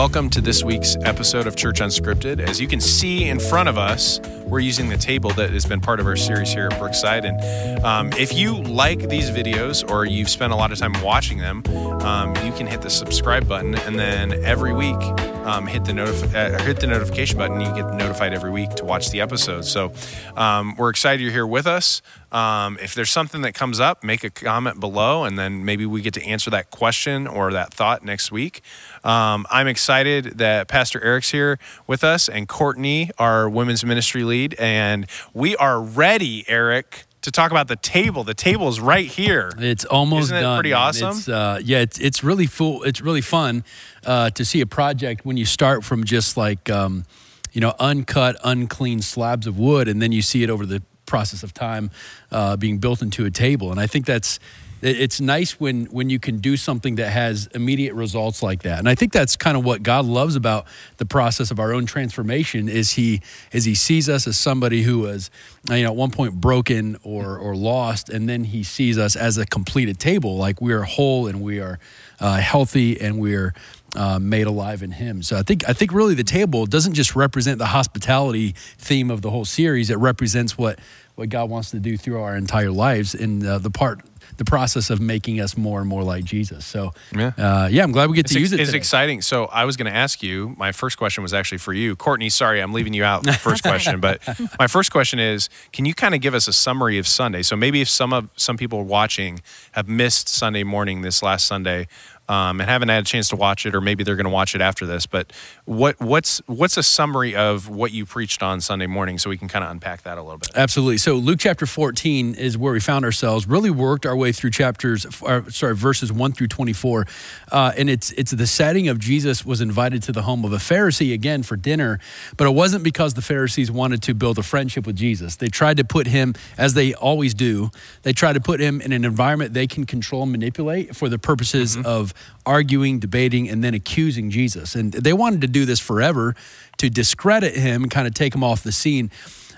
Welcome to this week's episode of Church Unscripted. As you can see in front of us, we're using the table that has been part of our series here at Brookside. And um, if you like these videos or you've spent a lot of time watching them, um, you can hit the subscribe button, and then every week um, hit the notif- uh, hit the notification button. You get notified every week to watch the episodes. So um, we're excited you're here with us. Um, if there's something that comes up, make a comment below, and then maybe we get to answer that question or that thought next week. Um, I'm excited that Pastor Eric's here with us and Courtney, our women's ministry lead, and we are ready, Eric. To talk about the table, the table is right here. It's almost Isn't it done. pretty man. awesome? It's, uh, yeah, it's it's really full. It's really fun uh, to see a project when you start from just like um, you know uncut, unclean slabs of wood, and then you see it over the process of time uh, being built into a table. And I think that's it's nice when when you can do something that has immediate results like that. And I think that's kind of what God loves about the process of our own transformation is he is he sees us as somebody who was you know at one point broken or or lost and then he sees us as a completed table like we are whole and we are uh, healthy and we're uh, made alive in him. So I think I think really the table doesn't just represent the hospitality theme of the whole series. It represents what what God wants to do through our entire lives in uh, the part the process of making us more and more like Jesus. So Yeah. uh, yeah, I'm glad we get It's, to use it. it's today. exciting. So I was going to ask you. My first question was actually for you, Courtney. Sorry, I'm leaving you out. the First question, but my first question is: Can you kind of give us a summary of Sunday? So maybe if some of some people watching have missed Sunday morning this last Sunday. Um, and haven't had a chance to watch it, or maybe they're going to watch it after this. But what what's what's a summary of what you preached on Sunday morning, so we can kind of unpack that a little bit? Absolutely. So Luke chapter 14 is where we found ourselves. Really worked our way through chapters, or, sorry, verses one through 24, uh, and it's it's the setting of Jesus was invited to the home of a Pharisee again for dinner, but it wasn't because the Pharisees wanted to build a friendship with Jesus. They tried to put him, as they always do, they tried to put him in an environment they can control and manipulate for the purposes of arguing, debating, and then accusing Jesus. And they wanted to do this forever to discredit him and kind of take him off the scene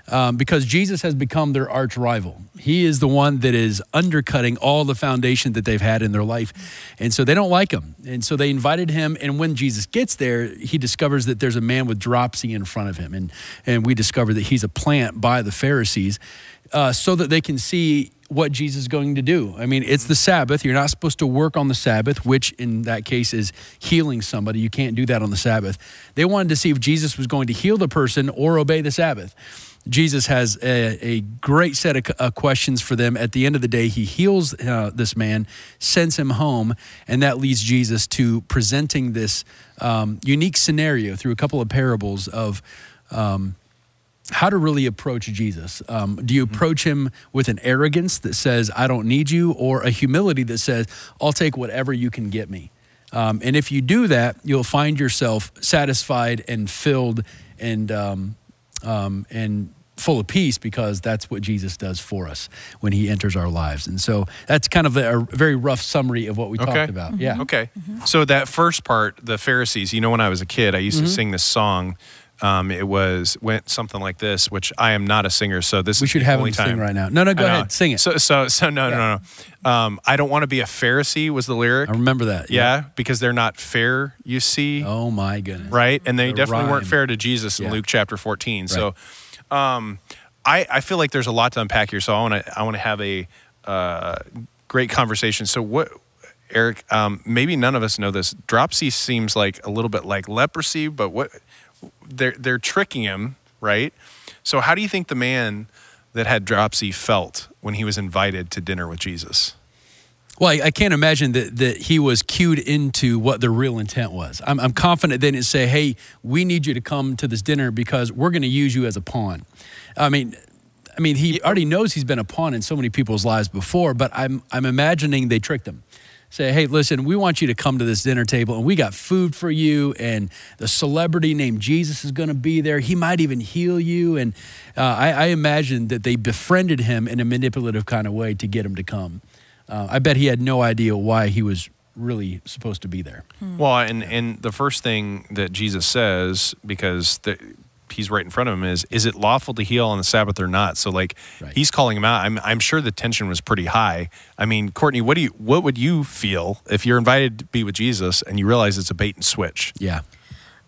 um, because Jesus has become their arch rival. He is the one that is undercutting all the foundation that they've had in their life. And so they don't like him. And so they invited him. And when Jesus gets there, he discovers that there's a man with dropsy in front of him. And, and we discover that he's a plant by the Pharisees uh, so that they can see what Jesus is going to do. I mean, it's the Sabbath. You're not supposed to work on the Sabbath, which in that case is healing somebody. You can't do that on the Sabbath. They wanted to see if Jesus was going to heal the person or obey the Sabbath. Jesus has a, a great set of uh, questions for them. At the end of the day, he heals uh, this man, sends him home, and that leads Jesus to presenting this um, unique scenario through a couple of parables of. Um, how to really approach Jesus. Um, do you approach him with an arrogance that says, I don't need you, or a humility that says, I'll take whatever you can get me? Um, and if you do that, you'll find yourself satisfied and filled and, um, um, and full of peace because that's what Jesus does for us when he enters our lives. And so that's kind of a, a very rough summary of what we Okay. talked about. Yeah. Okay. So that first part, the Pharisees, you know, when I was a kid, I used Mm-hmm. to sing this song. Um, it was went something like this, which I am not a singer, so this We is should the have only him time. sing right now. No, no, go ahead. Sing it. So, so, so no, no, no. Um, I don't want to be a Pharisee was the lyric. I remember that. yeah, because they're not fair. You see, Oh, my goodness. right? And they The definitely weren't fair to Jesus in Yeah. Luke chapter 14. So, um, I, I feel like there's a lot to unpack here. So I want to I want to have a uh, great conversation. So what, Eric? Um, maybe none of us know this. Dropsy seems like a little bit like leprosy, but what they're they're tricking him, right? So how do you think the man that had dropsy felt when he was invited to dinner with Jesus? Well, I, I can't imagine that, that he was cued into what the real intent was. I'm, I'm confident they didn't say, hey, we need you to come to this dinner because we're going to use you as a pawn. I mean, I mean, he already knows he's been a pawn in so many people's lives before, but I'm, I'm imagining they tricked him. Say, hey, listen, we want you to come to this dinner table and we got food for you, and the celebrity named Jesus is going to be there. He might even heal you. And uh, I, I imagine that they befriended him in a manipulative kind of way to get him to come. Uh, I bet he had no idea why he was really supposed to be there. Well, and and the first thing that Jesus says, because the, he's right in front of him, is is it lawful to heal on the Sabbath or not? So like Right. he's calling him out. I'm I'm sure the tension was pretty high. I mean, Courtney, what do you what would you feel if you're invited to be with Jesus and you realize it's a bait and switch? Yeah.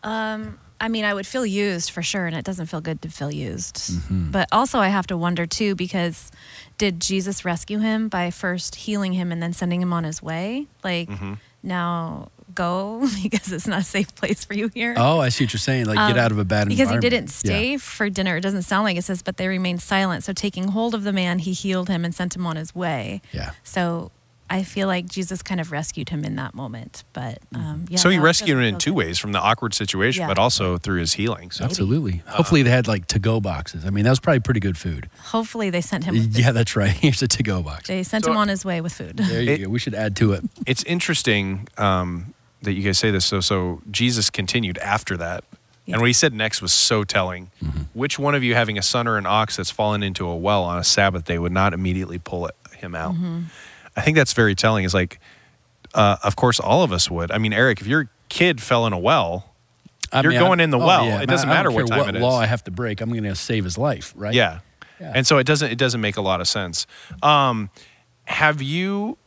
Um, I mean, I would feel used for sure, and it doesn't feel good to feel used. Mm-hmm. But also, I have to wonder too because did Jesus rescue him by first healing him and then sending him on his way? Like, Mm-hmm. now go because it's not a safe place for you here. Oh, I see what you're saying. Like get Um, out of a bad because he didn't Yeah. stay for dinner. It doesn't sound like it says, but they remained silent. So, taking hold of the man, he healed him and sent him on his way. Yeah. So, I feel like Jesus kind of rescued him in that moment. But um, yeah, so he rescued him in two ways from the awkward situation, Yeah. but also through his healing. So Absolutely. Hopefully they had like to-go boxes. I mean, that was probably pretty good food. Hopefully, they sent him. With Yeah, that's right. Here's a to-go box. They sent So- him on his way with food. There you It- go. We should add to it. it's interesting um, that you guys say this. So, so Jesus continued after that, Yeah. and what he said next was so telling. Which one of you, having a son or an ox that's fallen into a well on a Sabbath day, would not immediately pull it, him out? I think that's very telling. Is like, uh, of course, all of us would. I mean, Eric, if your kid fell in a well, I You're mean, going I- in the oh, well. yeah. It doesn't I don't matter what time what it law. I have to break. I'm going to save his life, right? Yeah. Yeah. And so it doesn't it doesn't make a lot of sense. Um, have you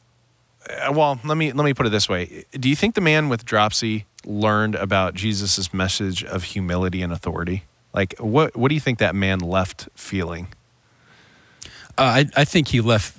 well, let me let me put it this way. Do you think the man with dropsy learned about Jesus' message of humility and authority? Like what what do you think that man left feeling? Uh, I, I think he left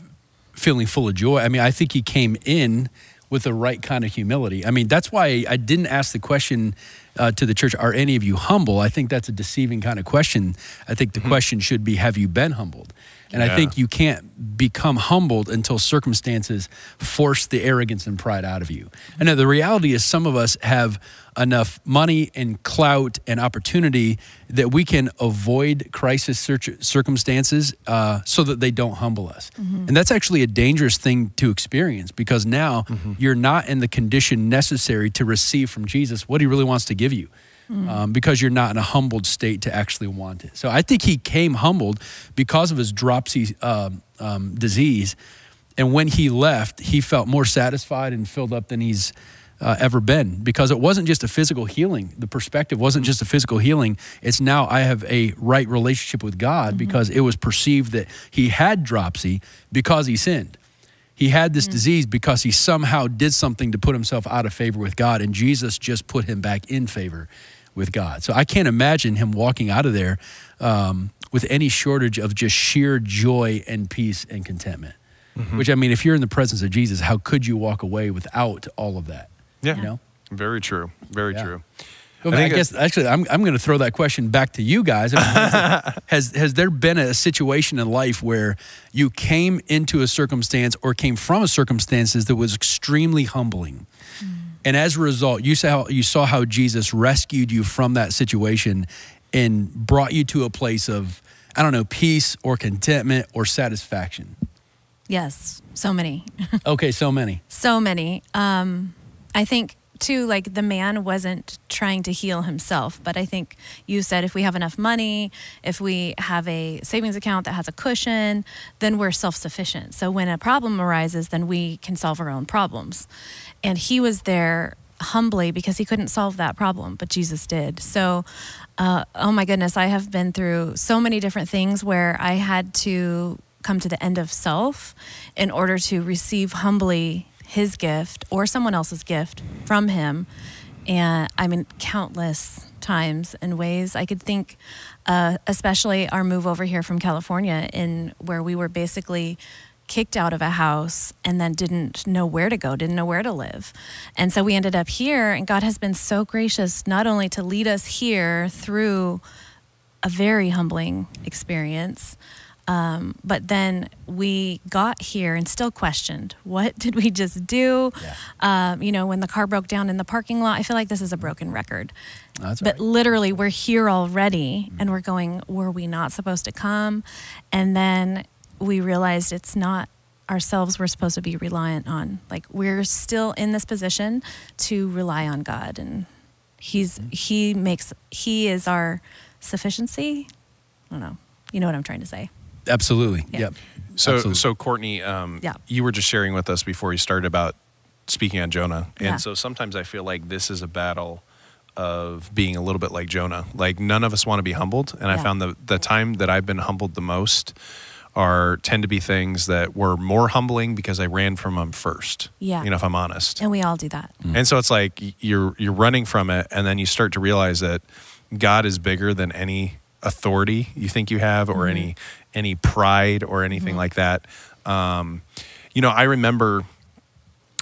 feeling full of joy. I mean, I think he came in with the right kind of humility. I mean, that's why I didn't ask the question uh, to the church, are any of you humble? I think that's a deceiving kind of question. I think the question should be, have you been humbled? And I think you can't become humbled until circumstances force the arrogance and pride out of you. And now the reality is, some of us have enough money and clout and opportunity that we can avoid crisis circumstances uh, so that they don't humble us. And that's actually a dangerous thing to experience because now you're not in the condition necessary to receive from Jesus what he really wants to give you um, because you're not in a humbled state to actually want it. So I think he came humbled because of his dropsy um, um, disease. And when he left, he felt more satisfied and filled up than he's uh, ever been because it wasn't just a physical healing. The perspective wasn't just a physical healing. It's now I have a right relationship with God because it was perceived that he had dropsy because he sinned. He had this disease because he somehow did something to put himself out of favor with God, and Jesus just put him back in favor with God. So I can't imagine him walking out of there um, with any shortage of just sheer joy and peace and contentment. Which I mean, if you're in the presence of Jesus, how could you walk away without all of that? Yeah. You know? Very true. Very Yeah. true. Well, I I, think guess actually, I'm, I'm going to throw that question back to you guys. I mean, has has there been a situation in life where you came into a circumstance or came from a circumstances that was extremely humbling, and as a result, you saw you saw how Jesus rescued you from that situation and brought you to a place of I don't know peace or contentment or satisfaction. Yes, so many. Okay, so many. so many. Um, I think too, like the man wasn't trying to heal himself, but I think you said if we have enough money, if we have a savings account that has a cushion, then we're self sufficient. So when a problem arises, then we can solve our own problems. And he was there humbly because he couldn't solve that problem, but Jesus did. So, uh, oh my goodness, I have been through so many different things where I had to come to the end of self in order to receive humbly his gift or someone else's gift from him. And I mean, countless times and ways I could think, uh, especially our move over here from California, in where we were basically kicked out of a house and then didn't know where to go, didn't know where to live. And so we ended up here, and God has been so gracious not only to lead us here through a very humbling experience. Um, but then we got here and still questioned what did we just do? Um, you know, when the car broke down in the parking lot, I feel like this is a broken record. That's but right. literally, we're here already and we're going, were we not supposed to come? And then we realized it's not ourselves we're supposed to be reliant on. Like, we're still in this position to rely on God. And He's, He makes, He is our sufficiency. I don't know. You know what I'm trying to say. Absolutely. Yeah. Yep. So, Absolutely. so Courtney, um, Yeah. you were just sharing with us before you started about speaking on Jonah, and Yeah. so sometimes I feel like this is a battle of being a little bit like Jonah. Like none of us want to be humbled, and I found the the time that I've been humbled the most are tend to be things that were more humbling because I ran from them first. Yeah. You know, if I'm honest. And we all do that. And so it's like you're you're running from it, and then you start to realize that God is bigger than any authority you think you have, or any any pride or anything like that. Um, you know, I remember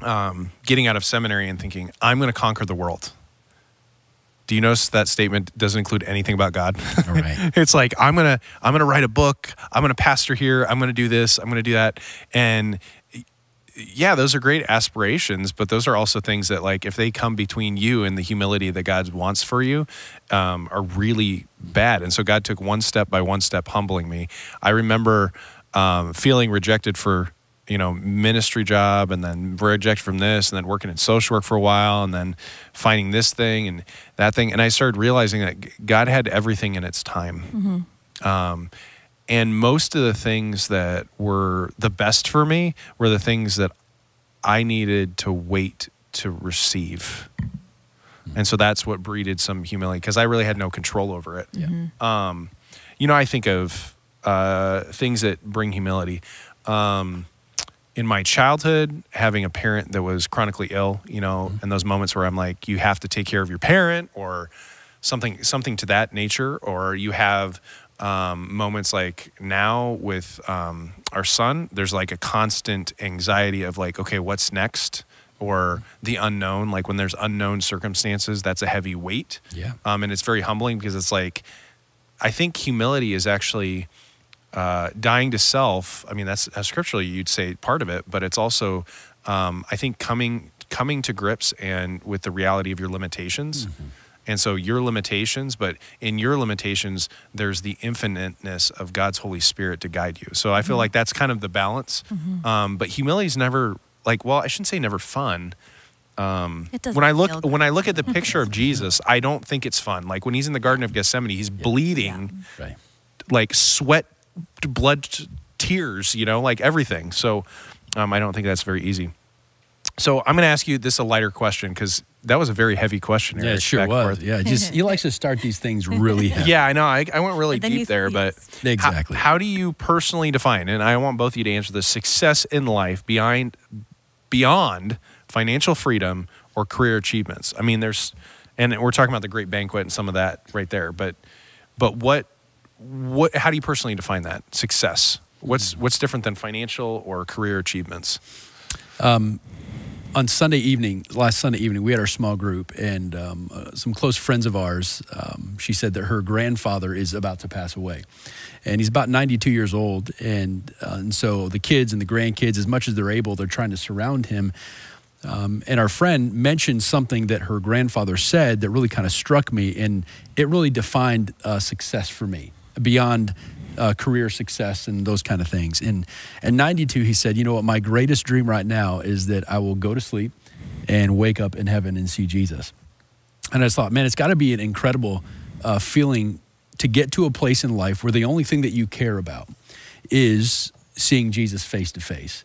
um, getting out of seminary and thinking, I'm going to conquer the world. Do you notice that statement doesn't include anything about God? All right. it's like I'm gonna I'm gonna write a book. I'm gonna pastor here. I'm gonna do this. I'm gonna do that. And yeah, those are great aspirations, but those are also things that like if they come between you and the humility that God wants for you, um, are really bad. And so God took one step by one step, humbling me. I remember um, feeling rejected for you know ministry job and then rejected from this and then working in social work for a while and then finding this thing and that thing. And i started realizing that god had everything in its time. Um, and most of the things that were the best for me were the things that i needed to wait to receive. And so that's what breeded some humility because i really had no control over it. Yeah. um, you know, I think of uh, things that bring humility. Um, in my childhood, having a parent that was chronically ill, you know, and those moments where I'm like, you have to take care of your parent or something, something to that nature, or you have um, moments like now with um, our son. There's like a constant anxiety of like, okay, what's next? Or the unknown, like when there's unknown circumstances, that's a heavy weight. Yeah. Um, and it's very humbling because it's like, I think humility is actually uh, dying to self. I mean, that's uh, scripturally you'd say part of it, but it's also, um, I think, coming coming to grips and with the reality of your limitations. And so your limitations, but in your limitations, there's the infiniteness of God's Holy Spirit to guide you. So I feel like that's kind of the balance. Um, but humility is never like, well, I shouldn't say never fun. It doesn't when I look when I look at the picture of Jesus, I don't think it's fun. Like when he's in the Garden of Gethsemane, he's bleeding Right. like sweat, blood, tears, you know, like everything. So um, I don't think that's very easy. So I'm going to ask you this a lighter question because that was a very heavy question. Yeah, Eric, it sure was. forth. Yeah, just he likes to start these things really heavy. Yeah, I know. I, I went really But then you deep there, but squeeze. how- Exactly. How, do you personally define? And I want both of you to answer the success in life behind beyond financial freedom or career achievements. I mean, there's, and we're talking about the Great Banquet and some of that right there. But but what what? How do you personally define that success? What's what's different than financial or career achievements? on Sunday evening, last Sunday evening, we had our small group, and um, uh, some close friends of ours. Um, she said that her grandfather is about to pass away, and he's about 92 years old. And uh, and so the kids and the grandkids, as much as they're able, they're trying to surround him. Um, and our friend mentioned something that her grandfather said that really kind of struck me, and it really defined uh, success for me beyond uh, career success and those kind of things. And at 92, he said, "You know what? My greatest dream right now is that I will go to sleep and wake up in heaven and see Jesus." And I just thought, man, it's got to be an incredible uh, feeling to get to a place in life where the only thing that you care about is seeing Jesus face to face.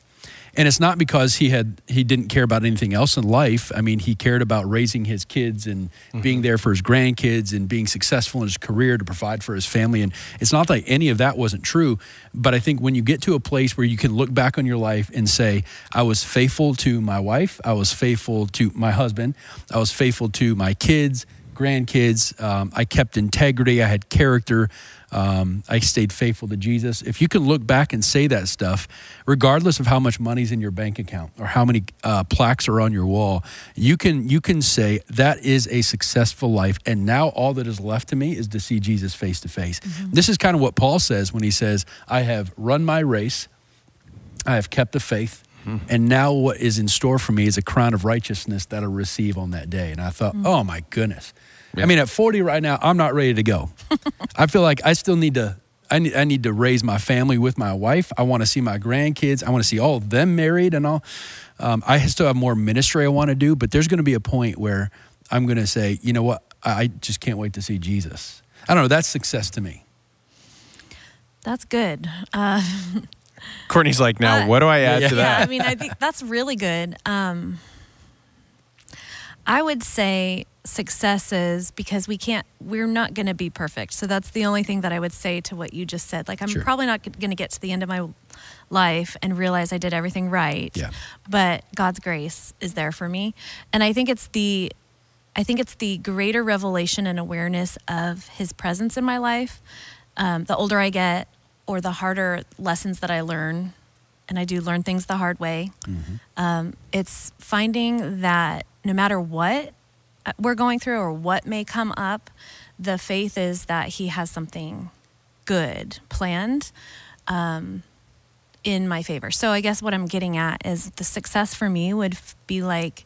And it's not because he had he didn't care about anything else in life. I mean, he cared about raising his kids and being there for his grandkids and being successful in his career to provide for his family. And it's not like any of that wasn't true. But I think when you get to a place where you can look back on your life and say, I was faithful to my wife, I was faithful to my husband, I was faithful to my kids, grandkids. Um, I kept integrity. I had character. Um, I stayed faithful to Jesus. If you can look back and say that stuff, regardless of how much money's in your bank account or how many uh, plaques are on your wall, you can you can say that is a successful life. And now all that is left to me is to see Jesus face to face. This is kind of what Paul says when he says, "I have run my race." I have kept the faith. And now what is in store for me is a crown of righteousness that I'll receive on that day. And I thought, oh my goodness. I mean, at 40 right now, I'm not ready to go. I feel like I still need to. I need, I need to raise my family with my wife. I want to see my grandkids. I want to see all of them married and all. Um, I still have more ministry I want to do, but there's going to be a point where I'm going to say, you know what? I I just can't wait to see Jesus. I don't know. That's success to me. That's good. Uh, Courtney's like, now Uh, what do I add yeah. to yeah, that? I mean, I think that's really good. Um, I would say successes because we can't we're not going to be perfect. So that's the only thing that i would say to what you just said. Like i'm Sure. probably not going to get to the end of my life and realize i did everything right Yeah. but god's grace is there for me. And i think it's the i think it's the greater revelation and awareness of his presence in my life um, the older i get or the harder lessons that i learn and i do learn things the hard way. Um, it's finding that no matter what we're going through or what may come up, the faith is that He has something good planned um, in my favor. So I guess what I'm getting at is the success for me would be like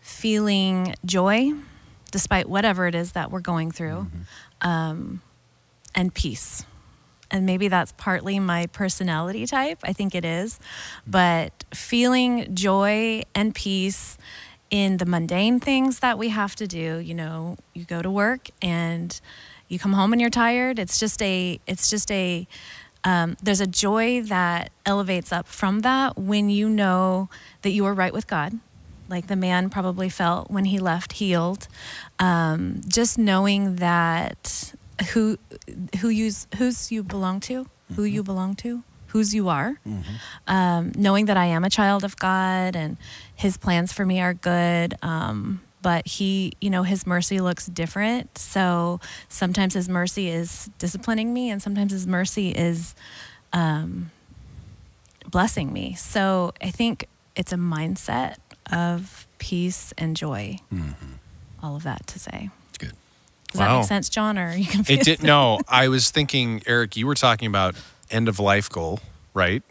feeling joy despite whatever it is that we're going through um, and peace. And maybe that's partly my personality type. I think it is. But feeling joy and peace in the mundane things that we have to do, you know, you go to work and you come home and you're tired. It's just a, it's just a, um, there's a joy that elevates up from that when you know that you are right with God, like the man probably felt when he left healed. Um, just knowing that who who you whose you belong to, who you belong to, whose you are. Um, knowing that I am a child of God and His plans for me are good. Um, but he, you know, his mercy looks different. So sometimes his mercy is disciplining me, and sometimes his mercy is um, blessing me. So I think it's a mindset of peace and joy. All of that to say. It's good. Does that make sense, John? Or are you confused? It did no. I was thinking, Eric, you were talking about end of life goal, right?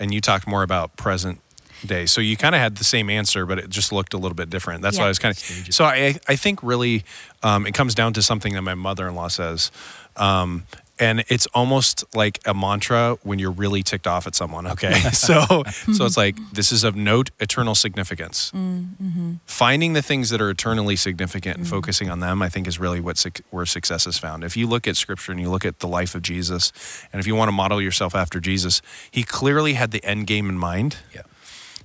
And you talked more about present day. So you kind of had the same answer, but it just looked a little bit different. That's why I was kind of. So I I think really um, it comes down to something that my mother-in-law says. Um, and it's almost like a mantra when you're really ticked off at someone. Okay, so so it's like this is of note eternal significance finding the things that are eternally significant and focusing on them, I think, is really what where success is found. If you look at Scripture and you look at the life of Jesus, and if you want to model yourself after Jesus, he clearly had the end game in mind. Yeah.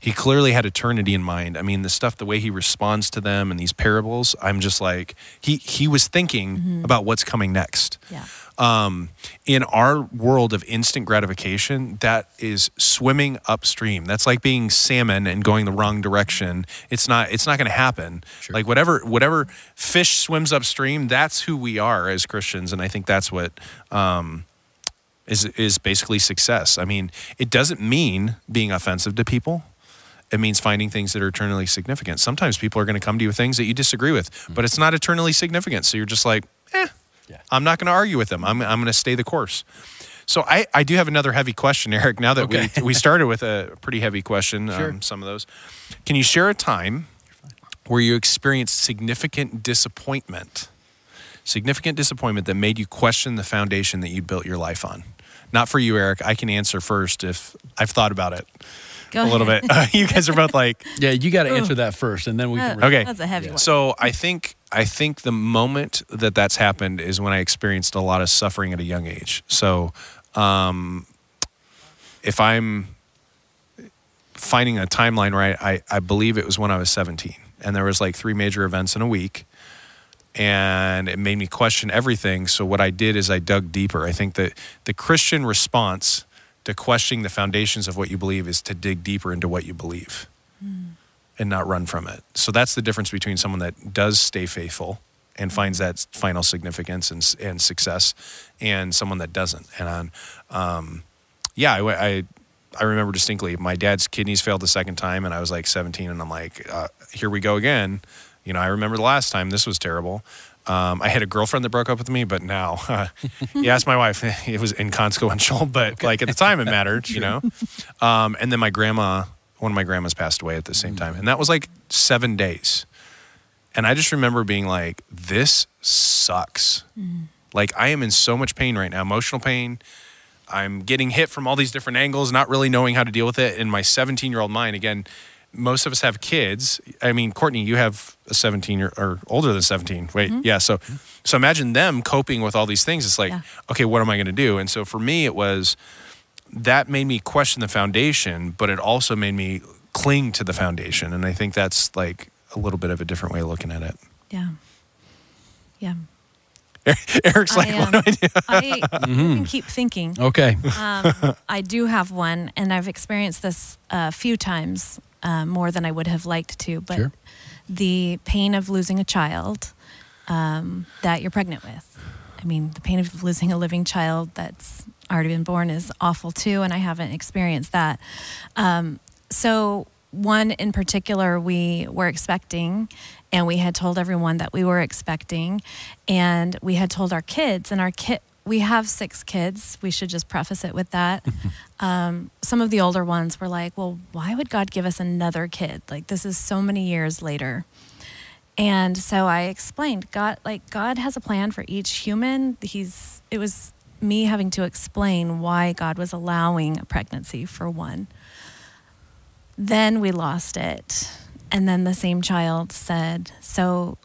He clearly had eternity in mind. I mean, the stuff, the way he responds to them and these parables, I'm just like he he was thinking about what's coming next Yeah. um, in our world of instant gratification, that is swimming upstream. That's like being salmon and going the wrong direction. It's not. It's not going to happen. Sure. Like whatever whatever fish swims upstream, that's who we are as Christians, and I think that's what. Um, is, is basically success. I mean, it doesn't mean being offensive to people. It means finding things that are eternally significant. Sometimes people are going to come to you with things that you disagree with, but it's not eternally significant. So you're just like, eh, Yeah. I'm not going to argue with them. I'm, I'm going to stay the course. So I, I do have another heavy question, Eric. Now that Okay. we, we started with a pretty heavy question, Sure. um, some of those. Can you share a time where you experienced significant disappointment? Significant disappointment that made you question the foundation that you built your life on. Not for you, Eric. I can answer first if I've thought about it Go a little ahead. bit. you guys are both like, Yeah, you got to answer that first, and then we can. Uh, Okay. That's a heavy one. So I think I think the moment that that's happened is when I experienced a lot of suffering at a young age. So um, if I'm finding a timeline right, I, I believe it was when I was 17, and there was like three major events in a week, and it made me question everything. So what I did is I dug deeper. I think that the Christian response to questioning the foundations of what you believe is to dig deeper into what you believe and not run from it. So that's the difference between someone that does stay faithful and finds that final significance and, and success, and someone that doesn't. And um, yeah, I, I I remember distinctly my dad's kidneys failed the second time, and I was like 17, and I'm like, uh, here we go again. You know, I remember the last time this was terrible. Um, I had a girlfriend that broke up with me, but now, uh, you ask my wife, it was inconsequential, but like at the time it mattered, you know? Um, and then my grandma, one of my grandmas passed away at the same time. And that was like seven days. And I just remember being like, this sucks. Like, I am in so much pain right now emotional pain. I'm getting hit from all these different angles, not really knowing how to deal with it. In my 17 year old mind, again, most of us have kids. I mean, Courtney, you have a 17 year or older than 17. Wait, yeah. So, so imagine them coping with all these things. It's like, Yeah. okay, what am I going to do? And so for me, it was that made me question the foundation, but it also made me cling to the foundation. And I think that's like a little bit of a different way of looking at it. Yeah. Yeah. Eric's like, I, what do um, I do? I you can keep thinking. Okay. Um, I do have one, and I've experienced this a few times uh, more than I would have liked to. But Sure. the pain of losing a child um, that you're pregnant with. I mean, the pain of losing a living child that's already been born is awful too, and I haven't experienced that. Um, so, one in particular, we were expecting, and we had told everyone that we were expecting, and we had told our kids, and our kid. We have six kids. We should just preface it with that. um, some of the older ones were like, "Well, why would God give us another kid? Like this is so many years later." And so I explained, God, like God has a plan for each human. He's. It was me having to explain why God was allowing a pregnancy for one. Then we lost it. And then the same child said, So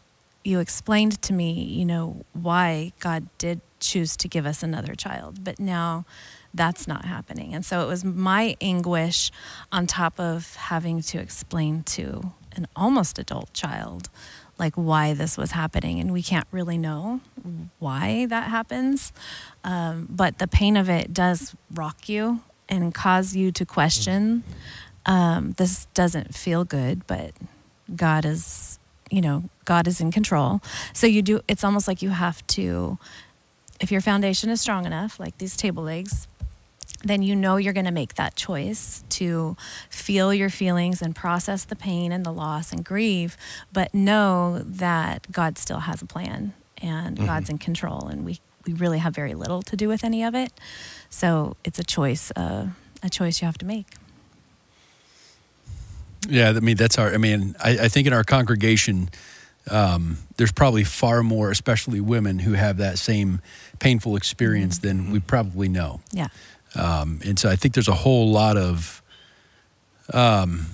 you explained to me, you know, why God did choose to give us another child, but now that's not happening. And so it was my anguish on top of having to explain to an almost adult child like why this was happening and we can't really know why that happens um, but the pain of it does rock you and cause you to question um, this doesn't feel good but god is you know god is in control so you do it's almost like you have to if your foundation is strong enough like these table legs then you know you're going to make that choice to feel your feelings and process the pain and the loss and grieve, but know that God still has a plan and God's in control, and we, we really have very little to do with any of it. So it's a choice, uh, a choice you have to make. Yeah, I mean that's our. I mean, I, I think in our congregation, um, there's probably far more, especially women, who have that same painful experience than we probably know. Yeah. Um, and so I think there's a whole lot of, um,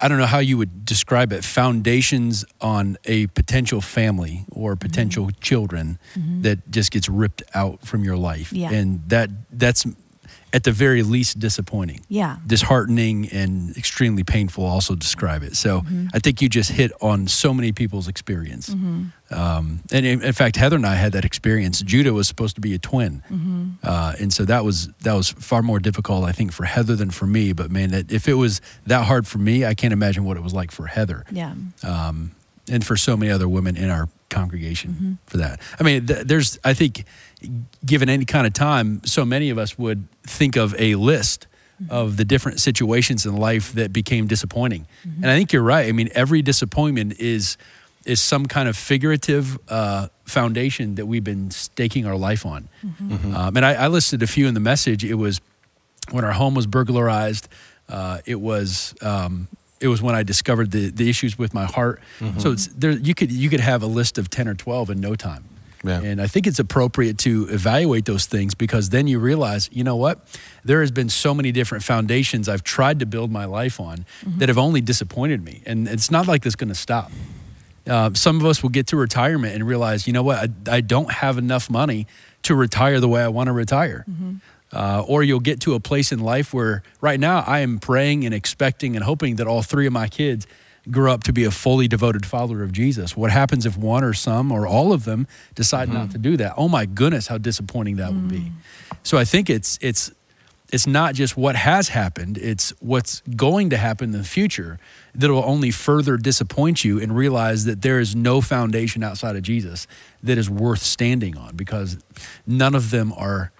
I don't know how you would describe it, foundations on a potential family or potential children that just gets ripped out from your life, Yeah. and that that's at the very least disappointing Yeah. disheartening and extremely painful also describe it. So i think you just hit on so many people's experience. Um, and in, in fact heather and i had that experience. Judah was supposed to be a twin. Uh, and so that was that was far more difficult i think for heather than for me. But man that, if it was that hard for me i can't imagine what it was like for heather. Yeah. um, and for so many other women in our congregation Mm-hmm. for that. I mean, th- there's, I think, given any kind of time, so many of us would think of a list Mm-hmm. of the different situations in life that became disappointing. And I think you're right. I mean, every disappointment is is some kind of figurative uh, foundation that we've been staking our life on. Um, and I, I listed a few in the message. It was when our home was burglarized. Uh, it was um, it was when I discovered the the issues with my heart. Mm-hmm. So it's there. You could you could have a list of ten or twelve in no time. Yeah. And I think it's appropriate to evaluate those things because then you realize, you know what? There has been so many different foundations I've tried to build my life on mm-hmm. that have only disappointed me, and it's not like it's going to stop. Uh, some of us will get to retirement and realize, you know what? I, I don't have enough money to retire the way I want to retire. Mm-hmm. Uh, or you'll get to a place in life where right now I am praying and expecting and hoping that all three of my kids grow up to be a fully devoted follower of Jesus. What happens if one or some or all of them decide not to do that? Oh my goodness, how disappointing that would be. So I think it's it's it's not just what has happened, it's what's going to happen in the future that will only further disappoint you and realize that there is no foundation outside of Jesus that is worth standing on because none of them are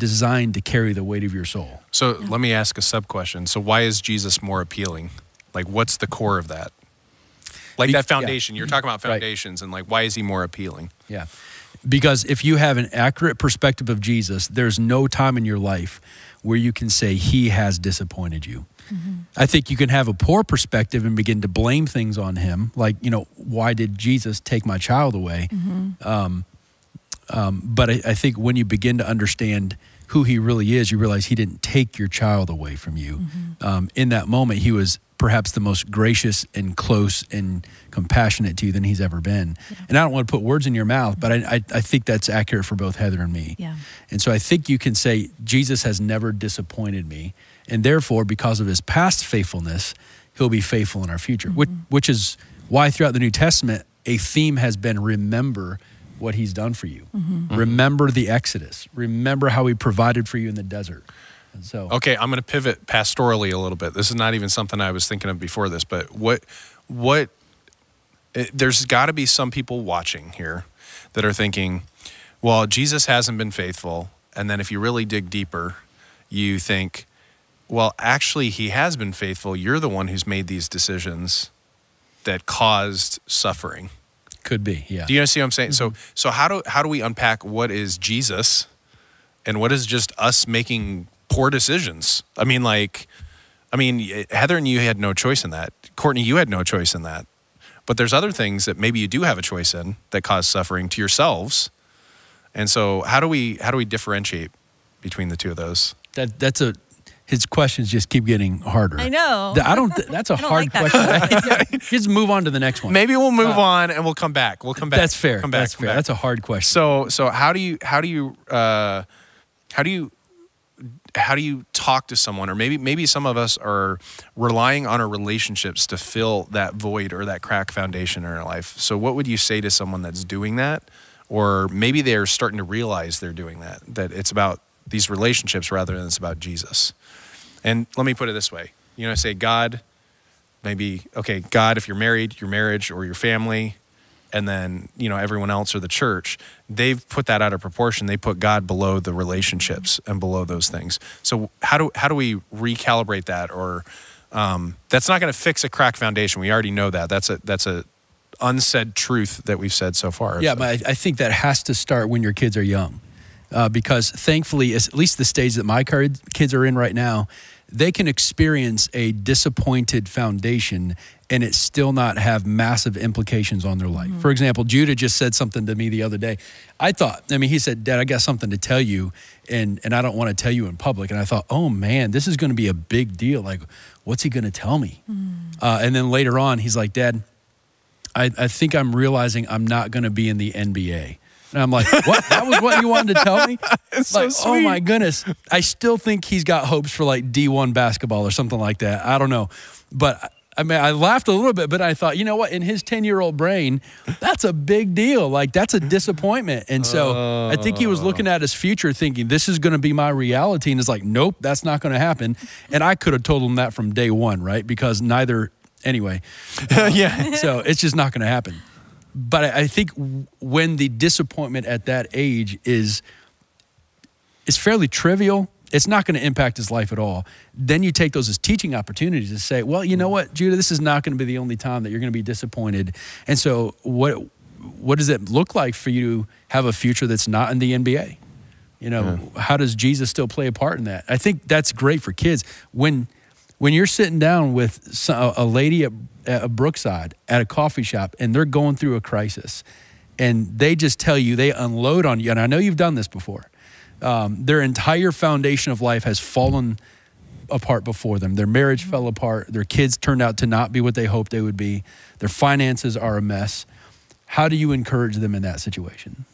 designed to carry the weight of your soul. So let me ask a sub question. So why is Jesus more appealing? Like, what's the core of that? Like Be- that yeah. foundation. You're talking about Right. foundations, and like, why is he more appealing? Yeah. Because if you have an accurate perspective of Jesus, there's no time in your life where you can say he has disappointed you. I think you can have a poor perspective and begin to blame things on him, like, you know, why did Jesus take my child away? Um, um, but I, I think when you begin to understand who he really is, you realize he didn't take your child away from you. Um, in that moment, he was perhaps the most gracious and close and compassionate to you than he's ever been. And I don't want to put words in your mouth, but I, I, I think that's accurate for both Heather and me. Yeah. And so I think you can say, Jesus has never disappointed me. And therefore, because of his past faithfulness, he'll be faithful in our future, which, which is why throughout the New Testament, a theme has been remember what he's done for you. Mm-hmm. Mm-hmm. Remember the Exodus. Remember how he provided for you in the desert. And so Okay, I'm going to pivot pastorally a little bit. This is not even something I was thinking of before this, but what what it, there's got to be some people watching here that are thinking, well, Jesus hasn't been faithful, and then if you really dig deeper, you think, well, actually he has been faithful. You're the one who's made these decisions that caused suffering. Could be, yeah. Do you see what I'm saying? So mm-hmm. so how do how do we unpack what is Jesus and what is just us making poor decisions? I mean, like, I mean, Heather and you had no choice in that. Courtney, you had no choice in that. But there's other things that maybe you do have a choice in that cause suffering to yourselves. And so how do we how do we differentiate between the two of those? that that's a his questions just keep getting harder. I know. I don't. That's a don't hard like that. question. Just move on to the next one. Maybe we'll move on and we'll come back. We'll come back. That's fair. Come back. That's come fair. back. That's a hard question. So so how do you how do you uh, how do you how do you talk to someone or maybe maybe some of us are relying on our relationships to fill that void or that crack foundation in our life. So what would you say to someone that's doing that or maybe they're starting to realize they're doing that that it's about these relationships rather than it's about Jesus. And let me put it this way. You know, I say God maybe okay, God if you're married, your marriage or your family and then you know everyone else or the church they've put that out of proportion. They put god below the relationships and below those things. So how do how do we recalibrate that? Or um, that's not going to fix a crack foundation. We already know that. That's a that's a unsaid truth that we've said so far. Yeah, So- but I, I think that has to start when your kids are young, uh, because thankfully, at least the stage that my kids are in right now, they can experience a disappointed foundation and it still not have massive implications on their life. For example, Judah just said something to me the other day. I thought, I mean, he said, "Dad, I got something to tell you, and and I don't want to tell you in public." And I thought, "Oh man, this is going to be a big deal. Like, what's he going to tell me?" Uh, and then later on, he's like, "Dad." I, I think I'm realizing I'm not going to be in the NBA. And I'm like, what? That was what you wanted to tell me? so like, oh my goodness. I still think he's got hopes for like D1 basketball or something like that. I don't know. But I mean, I laughed a little bit, but I thought, you know what? In his 10 year old brain, that's a big deal. Like, that's a disappointment. And so I think he was looking at his future thinking, this is going to be my reality. And it's like, nope, that's not going to happen. And I could have told him that from day one, right? Because neither, anyway yeah so it's just not going to happen. But I think when the disappointment at that age is is fairly trivial, it's not going to impact his life at all. Then you take those as teaching opportunities to say, well, you know what, Judah, this is not going to be the only time that you're going to be disappointed. And so what what does it look like for you to have a future that's not in the NBA? You know, how does Jesus still play a part in that? I think that's great for kids when when you're sitting down with a lady at, at Brookside at a coffee shop and they're going through a crisis, and they just tell you they unload on you, and I know you've done this before. Um, their entire foundation of life has fallen apart before them. Their marriage fell apart. Their kids turned out to not be what they hoped they would be. Their finances are a mess. How do you encourage them in that situation?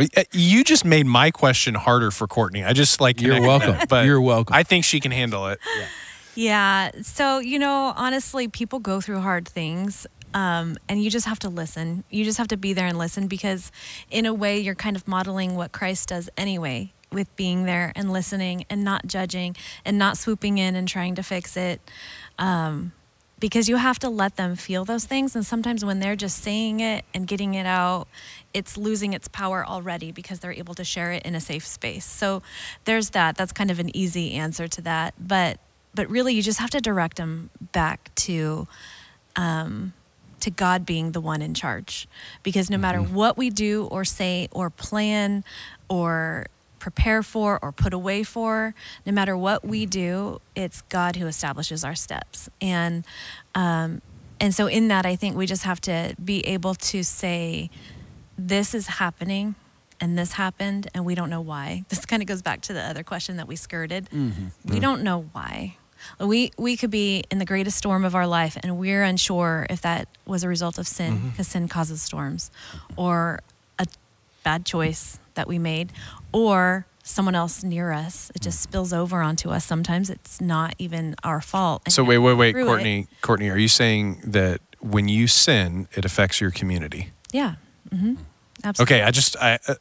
Uh, you just made my question harder for courtney i just like You're welcome. that, but You're welcome. i think she can handle it Yeah. So, you know, honestly, people go through hard things. Um, and you just have to listen. You just have to be there and listen because, in a way, you're kind of modeling what Christ does anyway with being there and listening and not judging and not swooping in and trying to fix it. Um, because you have to let them feel those things. And sometimes when they're just saying it and getting it out, it's losing its power already because they're able to share it in a safe space. So there's that. That's kind of an easy answer to that. But but really, you just have to direct them back to um, to God being the one in charge. Because no matter what we do or say or plan or prepare for or put away for, no matter what we do, it's God who establishes our steps. And um, and so in that, I think we just have to be able to say, "This is happening." And this happened, and we don't know why. This kind of goes back to the other question that we skirted. Mm-hmm. We mm-hmm. don't know why. We we could be in the greatest storm of our life, and we're unsure if that was a result of sin, mm-hmm. because sin causes storms, or a bad choice that we made, or someone else near us. It just spills over onto us. Sometimes it's not even our fault. and So wait, wait, wait, through it- Courtney. Courtney, are you saying that when you sin, it affects your community. Yeah. Mm-hmm. Absolutely. Okay, I just I uh,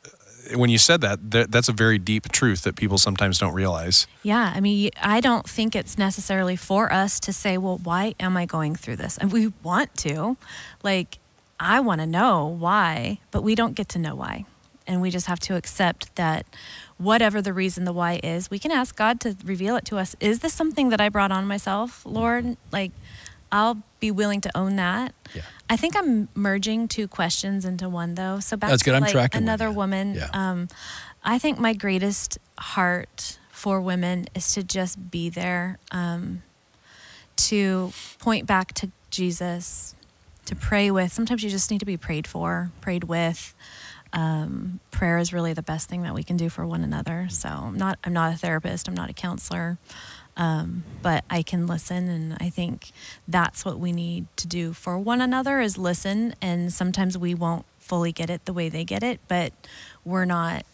when you said that, that, that's a very deep truth that people sometimes don't realize. Yeah, I mean, I don't think it's necessarily for us to say, "Well, why am I going through this?" And we want to, like, I want to know why, but we don't get to know why, and we just have to accept that whatever the reason the why is, we can ask God to reveal it to us. Is this something that I brought on myself, Lord? Like, I'll be willing to own that. Yeah. I think I'm merging two questions into one though. So back That's to. I'm like tracking with another you. woman. Yeah. Um, I think my greatest heart for women is to just be there, um, to point back to Jesus, to pray with. Sometimes you just need to be prayed for, prayed with. Um, prayer is really the best thing that we can do for one another. So I'm not I'm not a therapist. I'm not a counselor. Um, but I can listen, and I think that's what we need to do for one another is listen. And sometimes we won't fully get it the way they get it, but we're not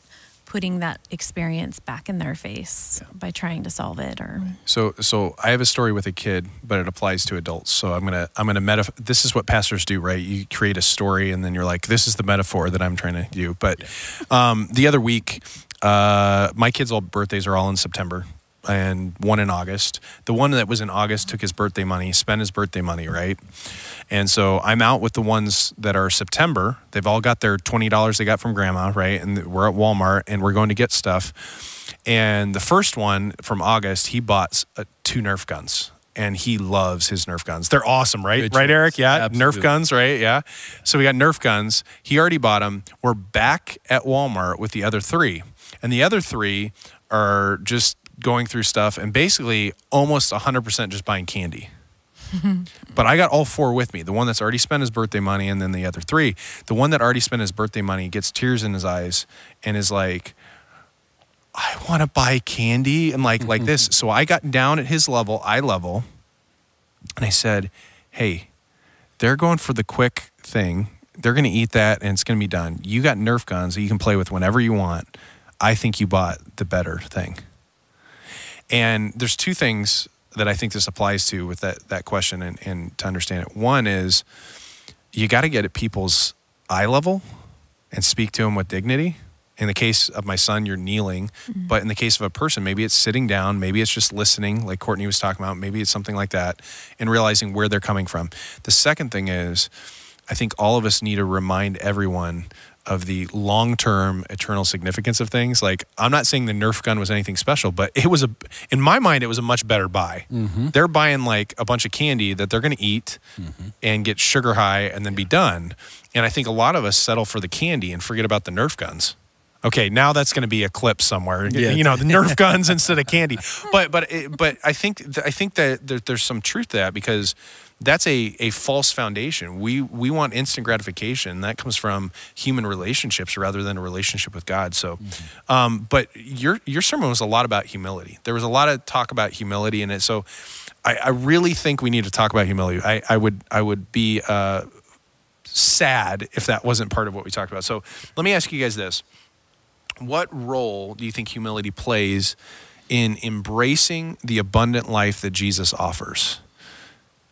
putting that experience back in their face by trying to solve it or So so I have a story with a kid, but it applies to adults. So I'm gonna I'm gonna meta. This is what pastors do, right? You create a story, and then you're like, this is the metaphor that I'm trying to do. But um, the other week, uh, my kids' all birthdays are all in September. And one in August. The one that was in August took his birthday money, spent his birthday money, right? And so I'm out with the ones that are September. They've all got their $20 they got from grandma, right? And we're at Walmart and we're going to get stuff. And the first one from August, he bought uh, two Nerf guns. And he loves his Nerf guns. They're awesome, right? Good right, choice. Eric? Yeah. Absolutely. Nerf guns, right? Yeah. So we got Nerf guns. He already bought them. We're back at Walmart with the other three. And the other three are just going through stuff and basically almost 100% just buying candy. but I got all four with me. The one that's already spent his birthday money, and then the other three. The one that already spent his birthday money gets tears in his eyes and is like, I want to buy candy and like like this. Mm-hmm. So I got down at his level, eye level, and I said, Hey, they're going for the quick thing. They're going to eat that and it's going to be done. You got Nerf guns that you can play with whenever you want. I think you bought the better thing. And there's two things that I think this applies to with that, that question and, and to understand it. One is you got to get at people's eye level and speak to them with dignity. In the case of my son, you're kneeling. Mm-hmm. But in the case of a person, maybe it's sitting down, maybe it's just listening, like Courtney was talking about, maybe it's something like that, and realizing where they're coming from. The second thing is, I think all of us need to remind everyone of the long-term eternal significance of things. Like I'm not saying the Nerf gun was anything special, but it was a in my mind it was a much better buy. Mm-hmm. They're buying like a bunch of candy that they're going to eat mm-hmm. and get sugar high and then be done. And I think a lot of us settle for the candy and forget about the Nerf guns. Okay, now that's going to be a clip somewhere. Yeah. You know, the Nerf guns instead of candy. But but it, but I think I think that there, there's some truth to that because that's a, a false foundation. We we want instant gratification. That comes from human relationships rather than a relationship with God. So, um, but your your sermon was a lot about humility. There was a lot of talk about humility in it. So, I, I really think we need to talk about humility. I, I would I would be uh, sad if that wasn't part of what we talked about. So, let me ask you guys this: What role do you think humility plays in embracing the abundant life that Jesus offers?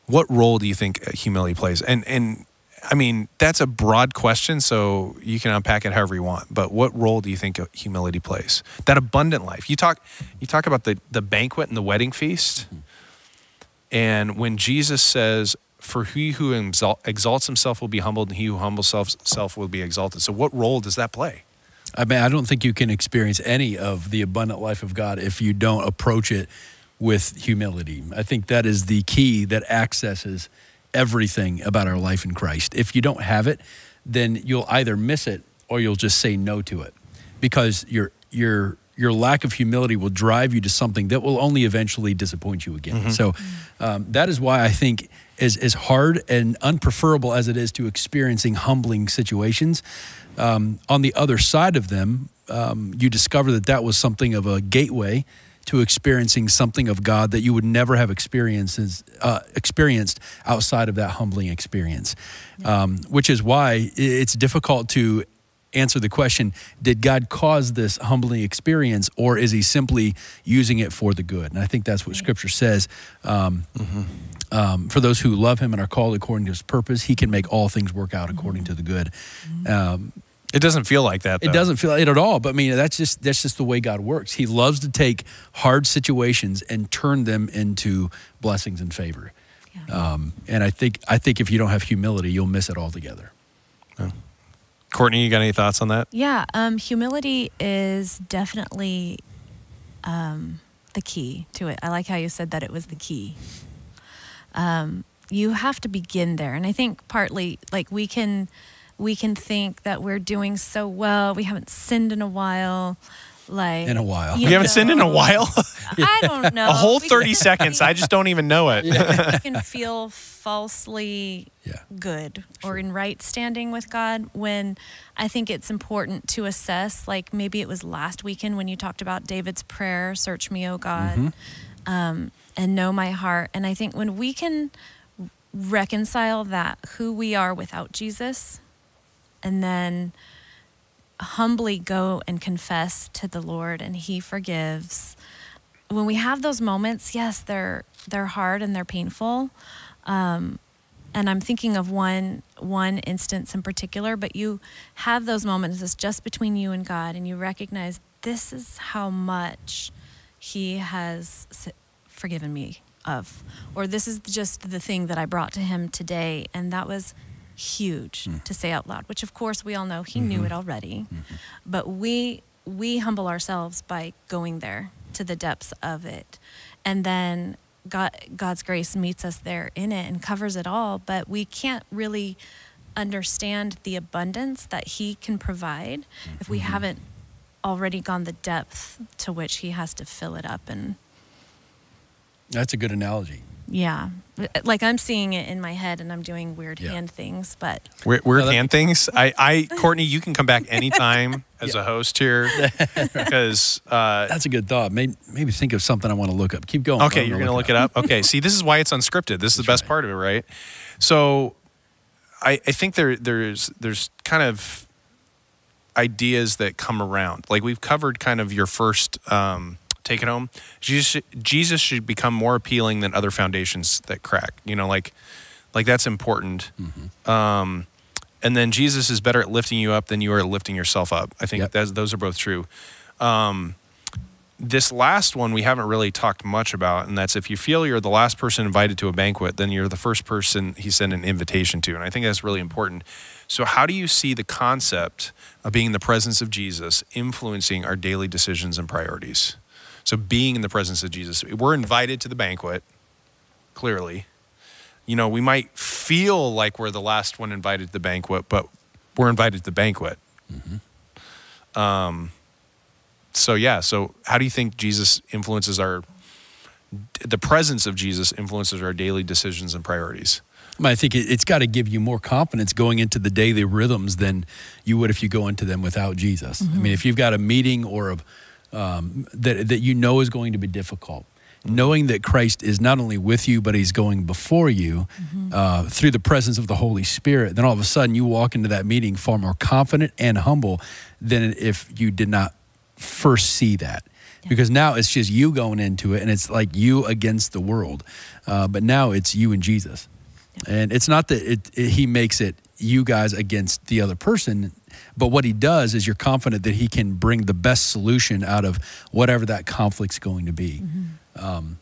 What role do you think humility plays? And and I mean that's a broad question, so you can unpack it however you want. But what role do you think humility plays? That abundant life. You talk you talk about the the banquet and the wedding feast, mm-hmm. and when Jesus says. For he who exalts himself will be humbled, and he who humbles self, self will be exalted. So, what role does that play? I mean, I don't think you can experience any of the abundant life of God if you don't approach it with humility. I think that is the key that accesses everything about our life in Christ. If you don't have it, then you'll either miss it or you'll just say no to it because your your your lack of humility will drive you to something that will only eventually disappoint you again. So um, that is why I think as as hard and unpreferable as it is to experiencing humbling situations, um, on the other side of them, um, you discover that that was something of a gateway to experiencing something of God that you would never have experiences uh, experienced outside of that humbling experience. Um, which is why it's difficult to answer the question did God cause this humbling experience, or is he simply using it for the good? And I think that's what scripture says. Um, um, for those who love him and are called according to his purpose, he can make all things work out according to the good. Um, It doesn't feel like that. it doesn't feel like it at all, but I mean that's just that's just the way God works. He loves to take hard situations and turn them into blessings and favor. Yeah. Um, and I think I think if you don't have humility, you'll miss it altogether. Courtney, you got any thoughts on that? Yeah, um, humility is definitely um, the key to it. I like how you said that it was the key. Um, you have to begin there, and I think partly like we can we can think that we're doing so well. We haven't sinned in a while, like In a while. you We haven't sinned in a know. while. I don't know. a whole 30 can- seconds. I just don't even know it. we can feel falsely Yeah. good or in right standing with God when I think it's important to assess. Like maybe it was last weekend when you talked about David's prayer, Search me, O God, um, and know my heart. And I think when we can reconcile that who we are without Jesus and then humbly go and confess to the Lord and he forgives. When we have those moments yes they're they're hard and they're painful. Um, and i'm thinking of one one instance in particular but you have those moments it's just between you and god and you recognize this is how much he has forgiven me of or this is just the thing that i brought to him today and that was huge hmm. to say out loud which of course we all know he knew mm-hmm. it already. Mm-hmm. But we we humble ourselves by going there to the depths of it. And then god god's grace meets us there in it and covers it all but we can't really understand the abundance that he can provide if we mm-hmm. haven't already gone the depth to which he has to fill it up and That's a good analogy. yeah like i'm seeing it in my head and i'm doing weird Yeah. hand things but Weird, weird No, hand things. I, I, Courtney, you can come back anytime as a host here because. Uh, That's a good thought. Maybe, maybe think of something I want to look up. Keep going. okay, you're going to look it up. Okay, see, this is why it's unscripted. This is the best right. part of it, right? So, I, I think there there's there's kind of ideas that come around. Like we've covered kind of your first um, take it home. Jesus Jesus should become more appealing than other foundations that crack. You know, like like that's important. Um, and then Jesus is better at lifting you up than you are at lifting yourself up. I think Yep. that's, those are both true. Um, this last one we haven't really talked much about, and that's if you feel you're the last person invited to a banquet, then you're the first person he sent an invitation to. And I think that's really important. So, how do you see the concept of being in the presence of Jesus influencing our daily decisions and priorities? So, being in the presence of Jesus, we're invited to the banquet, clearly. You know, we might feel like we're the last one invited to the banquet, but we're invited to the banquet. Um, so yeah so how do you think jesus influences our the presence of jesus influences our daily decisions and priorities I, mean, I think it, it's got to give you more confidence going into the daily rhythms than you would if you go into them without Jesus. I mean, if you've got a meeting or a um, that that you know is going to be difficult, knowing that Christ is not only with you but He's going before you uh, through the presence of the Holy Spirit, then all of a sudden you walk into that meeting far more confident and humble than if you did not first see that. Because now it's just you going into it, and it's like you against the world. Uh, but now it's you and Jesus. And it's not that it, it, he makes it you guys against the other person, but what he does is you're confident that he can bring the best solution out of whatever that conflict's going to be. Um,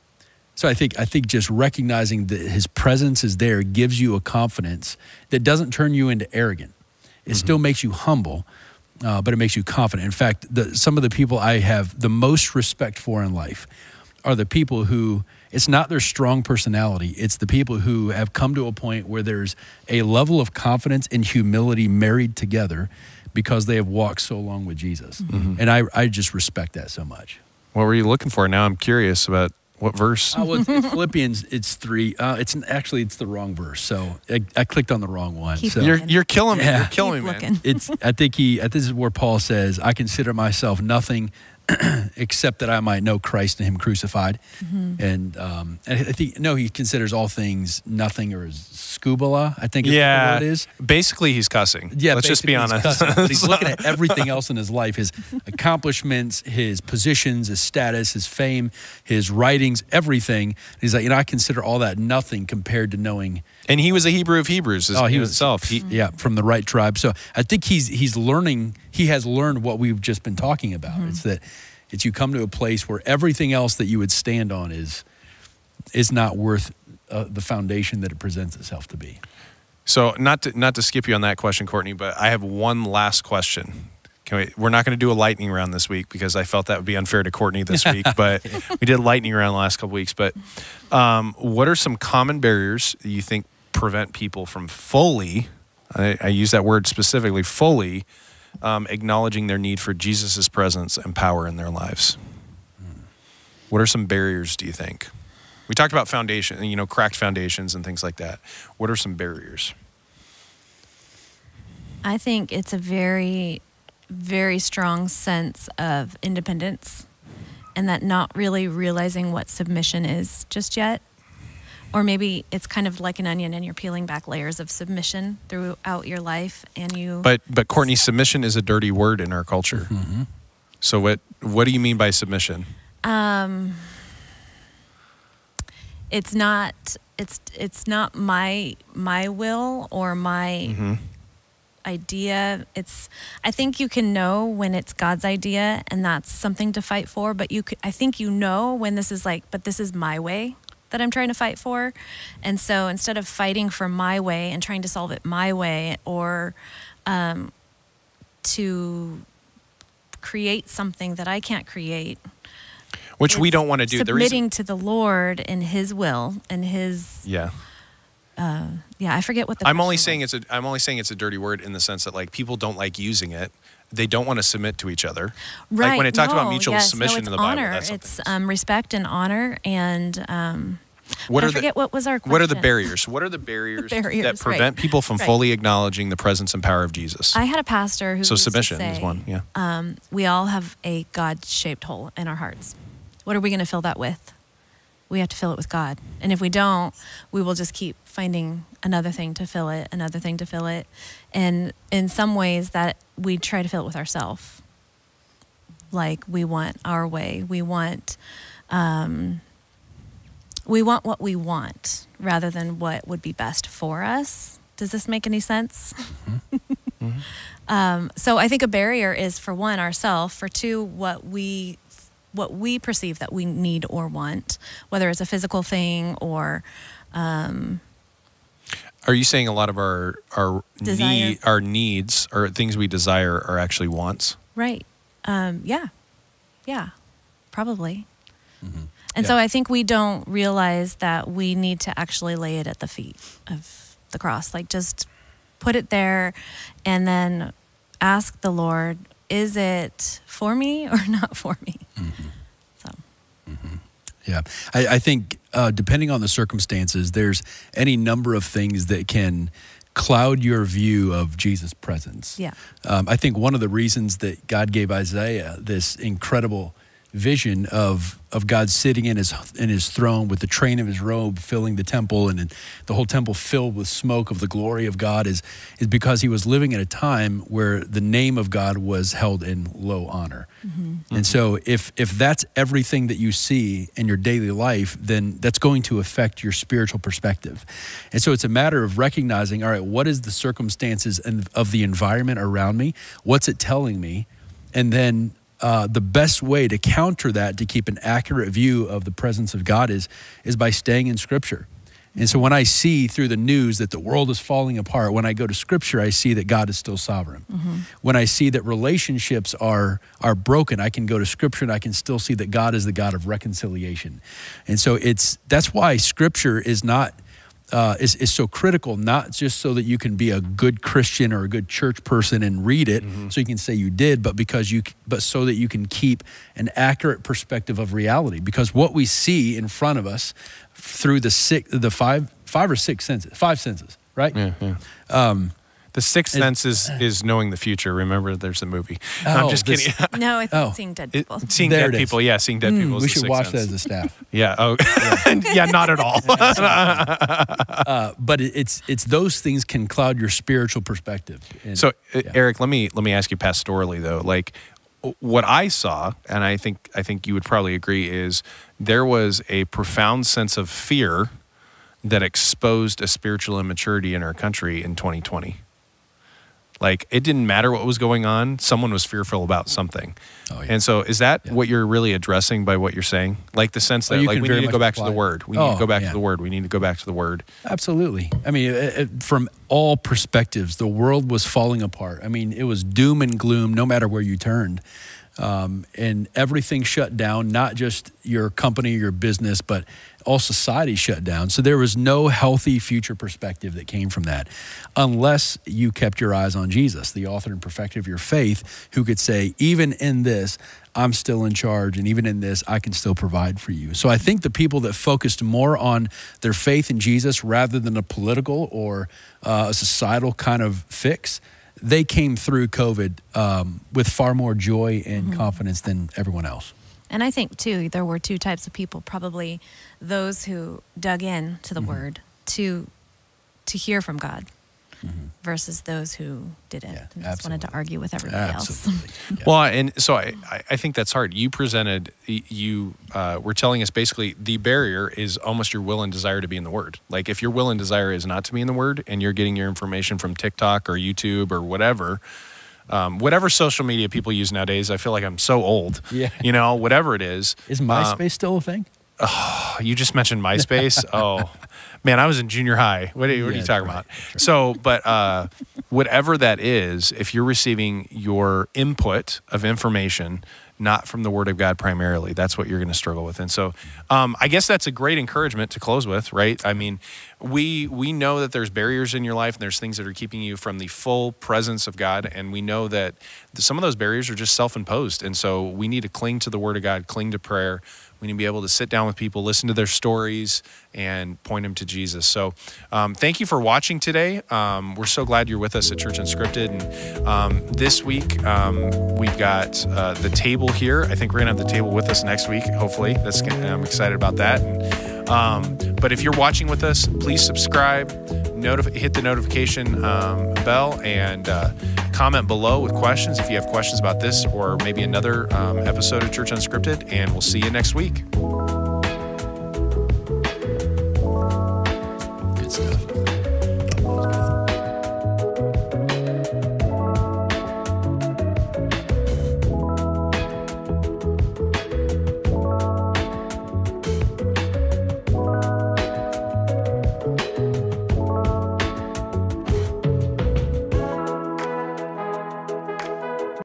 so I think I think just recognizing that his presence is there gives you a confidence that doesn't turn you into arrogant. It still makes you humble, uh, but it makes you confident. In fact, the, some of the people I have the most respect for in life are the people who it's not their strong personality it's the people who have come to a point where there's a level of confidence and humility married together because they have walked so long with jesus. And I, I just respect that so much. What were you looking for? Now i'm curious about what verse. Uh, well, it's- philippians it's three uh, it's actually it's the wrong verse. So i, I clicked on the wrong one Keep so. you're, you're killing me. Yeah. you're killing Keep me man. looking. it's i think he this is where paul says i consider myself nothing except that I might know Christ and Him crucified. Mm-hmm. And um, and I think no, he considers all things nothing or skubala. I think is yeah, what the word is. basically he's cussing. Yeah, let's just be basically he's honest. cussing, he's looking at everything else in his life his accomplishments, his positions, his status, his fame, his writings, everything. He's like, you know, I consider all that nothing compared to knowing. And he was a Hebrew of Hebrews. Oh, he in was- himself. He, Yeah, from the right tribe. So I think he's he's learning. He has learned what we've just been talking about. It's that it's you come to a place where everything else that you would stand on is is not worth uh, the foundation that it presents itself to be. So not to not to skip you on that question, Courtney, but I have one last question. Can we, we're not going to do a lightning round this week because I felt that would be unfair to Courtney this week. but we did lightning round the last couple weeks. But um, what are some common barriers that you think prevent people from fully? I, I use that word specifically, fully um, acknowledging their need for Jesus' presence and power in their lives. What are some barriers? Do you think? We talked about foundation, you know, cracked foundations and things like that. What are some barriers? I think it's a very, very strong sense of independence and that not really realizing what submission is just yet. Or maybe it's kind of like an onion and you're peeling back layers of submission throughout your life and you. But but Courtney, submission is a dirty word in our culture. So what what do you mean by submission? Um, it's not it's it's not my my will or my idea it's i think you can know when it's god's idea and that's something to fight for but you could, i think you know when this is like but this is my way that i'm trying to fight for and so instead of fighting for my way and trying to solve it my way or um, to create something that i can't create Which we don't want to do. Submitting to the Lord and His will and His yeah. yeah. I forget what the. I'm only question saying was. it's a I'm only saying it's a dirty word in the sense that like people don't like using it. They don't want to submit to each other. right. Like when it talks about mutual yes, submission no, in the Bible, honor. that's it's um, respect and honor and. Um, what I are forget the what was our. Question. what are the barriers? What are the barriers, barriers, that prevent right. people from Right. fully acknowledging the presence and power of Jesus? I had a pastor who. so submission is one. Yeah. Um, we all have a God-shaped hole in our hearts. What are we going to fill that with? We have to fill it with God, and if we don't, we will just keep finding another thing to fill it, another thing to fill it, and in some ways that we try to fill it with ourselves. Like we want our way, we want, um, we want what we want rather than what would be best for us. Does this make any sense? Um, so I think a barrier is for one ourself, for two what we what we perceive that we need or want, whether it's a physical thing or Are you saying a lot of our our need our needs or things we desire are actually wants? right. Um, yeah, yeah, probably. Mm-hmm. And so I think we don't realize that we need to actually lay it at the feet of the cross. Like just put it there and then ask the Lord, is it for me or not for me? Mm-hmm. So Yeah, I, I think uh, depending on the circumstances, there's any number of things that can cloud your view of Jesus' presence. Yeah. Um, I think one of the reasons that God gave Isaiah this incredible vision of of God sitting in his in his throne with the train of his robe filling the temple and the whole temple filled with smoke of the glory of God is is because he was living at a time where the name of God was held in low honor. Mm-hmm. And so if if that's everything that you see in your daily life, then that's going to affect your spiritual perspective. And so it's a matter of recognizing, all right, what is the circumstances and of the environment around me? What's it telling me? And then uh, the best way to counter that to keep an accurate view of the presence of God is is by staying in Scripture. And so when I see through the news that the world is falling apart, when I go to Scripture, I see that God is still sovereign. When I see that relationships are are broken, I can go to Scripture and I can still see that God is the God of reconciliation. And so it's that's why Scripture is not uh, is, is so critical, not just so that you can be a good Christian or a good church person and read it so you can say you did, but because you, but so that you can keep an accurate perspective of reality. Because what we see in front of us through the six, the five, five or six senses, five senses, right? Yeah, yeah. The sixth sense is is knowing the future. Remember, there's a movie. I'm Oh, just this- kidding. No, I think Oh. seeing dead It- people. seeing There dead people, yeah, seeing dead people. is we the should sixth watch sense. that as a staff. Yeah. Oh, yeah. Not at all. Uh, but it, it's it's those things can cloud your spiritual perspective. And- So, uh, yeah. Eric, let me let me ask you pastorally though. Like, what I saw, and I think I think you would probably agree, is there was a profound sense of fear that exposed a spiritual immaturity in our country in 2020. Like, it didn't matter what was going on; someone was fearful about something. Oh, yeah. And so, is that Yeah. what you're really addressing by what you're saying? Like the sense Oh, that you like we need to go back to the word. We need Oh, to go back yeah. to the word. We need to go back to the word. Absolutely. I mean, it, it- from all perspectives, the world was falling apart. I mean, it was doom and gloom no matter where you turned. Um, and everything shut down, not just your company, your business, but all society shut down. So there was no healthy future perspective that came from that unless you kept your eyes on Jesus, the author and perfecter of your faith, who could say, even in this, I'm still in charge. And even in this, I can still provide for you. So I think the people that focused more on their faith in Jesus rather than a political or uh, a societal kind of fix, they came through COVID um, with far more joy and confidence than everyone else. And I think too, there were two types of people. Probably those who dug in to Mm-hmm. the Word to to hear from God, versus those who didn't Yeah, and just wanted to argue with everybody else. Yeah. Well, and so I, I- I think that's hard. You presented, you uh, were telling us basically the barrier is almost your will and desire to be in the Word. Like if your will and desire is not to be in the Word and you're getting your information from TikTok or YouTube or whatever, um, whatever social media people use nowadays, I feel like I'm so old. Yeah. You know, whatever it is. Is um, MySpace still a thing? You just mentioned MySpace. oh, man, I was in junior high. What are you, what are you talking about? right, right. So, but uh, whatever that is, if you're receiving your input of information not from the Word of God primarily, that's what you're going to struggle with. And so, um, I guess that's a great encouragement to close with, right? I mean, we we know that there's barriers in your life, and there's things that are keeping you from the full presence of God, and we know that some of those barriers are just self-imposed. And so, we need to cling to the Word of God, cling to prayer. We need to be able to sit down with people, listen to their stories, and point them to Jesus. So, um, thank you for watching today. Um, we're so glad you're with us at Church Unscripted. And um, this week, um, we've got uh, the table here. I think we're going to have the table with us next week, hopefully. That's, I'm excited about that. And, um, but if you're watching with us, please subscribe, notif- hit the notification um, bell, and uh, comment below with questions if you have questions about this or maybe another um, episode of Church Unscripted. And we'll see you next week.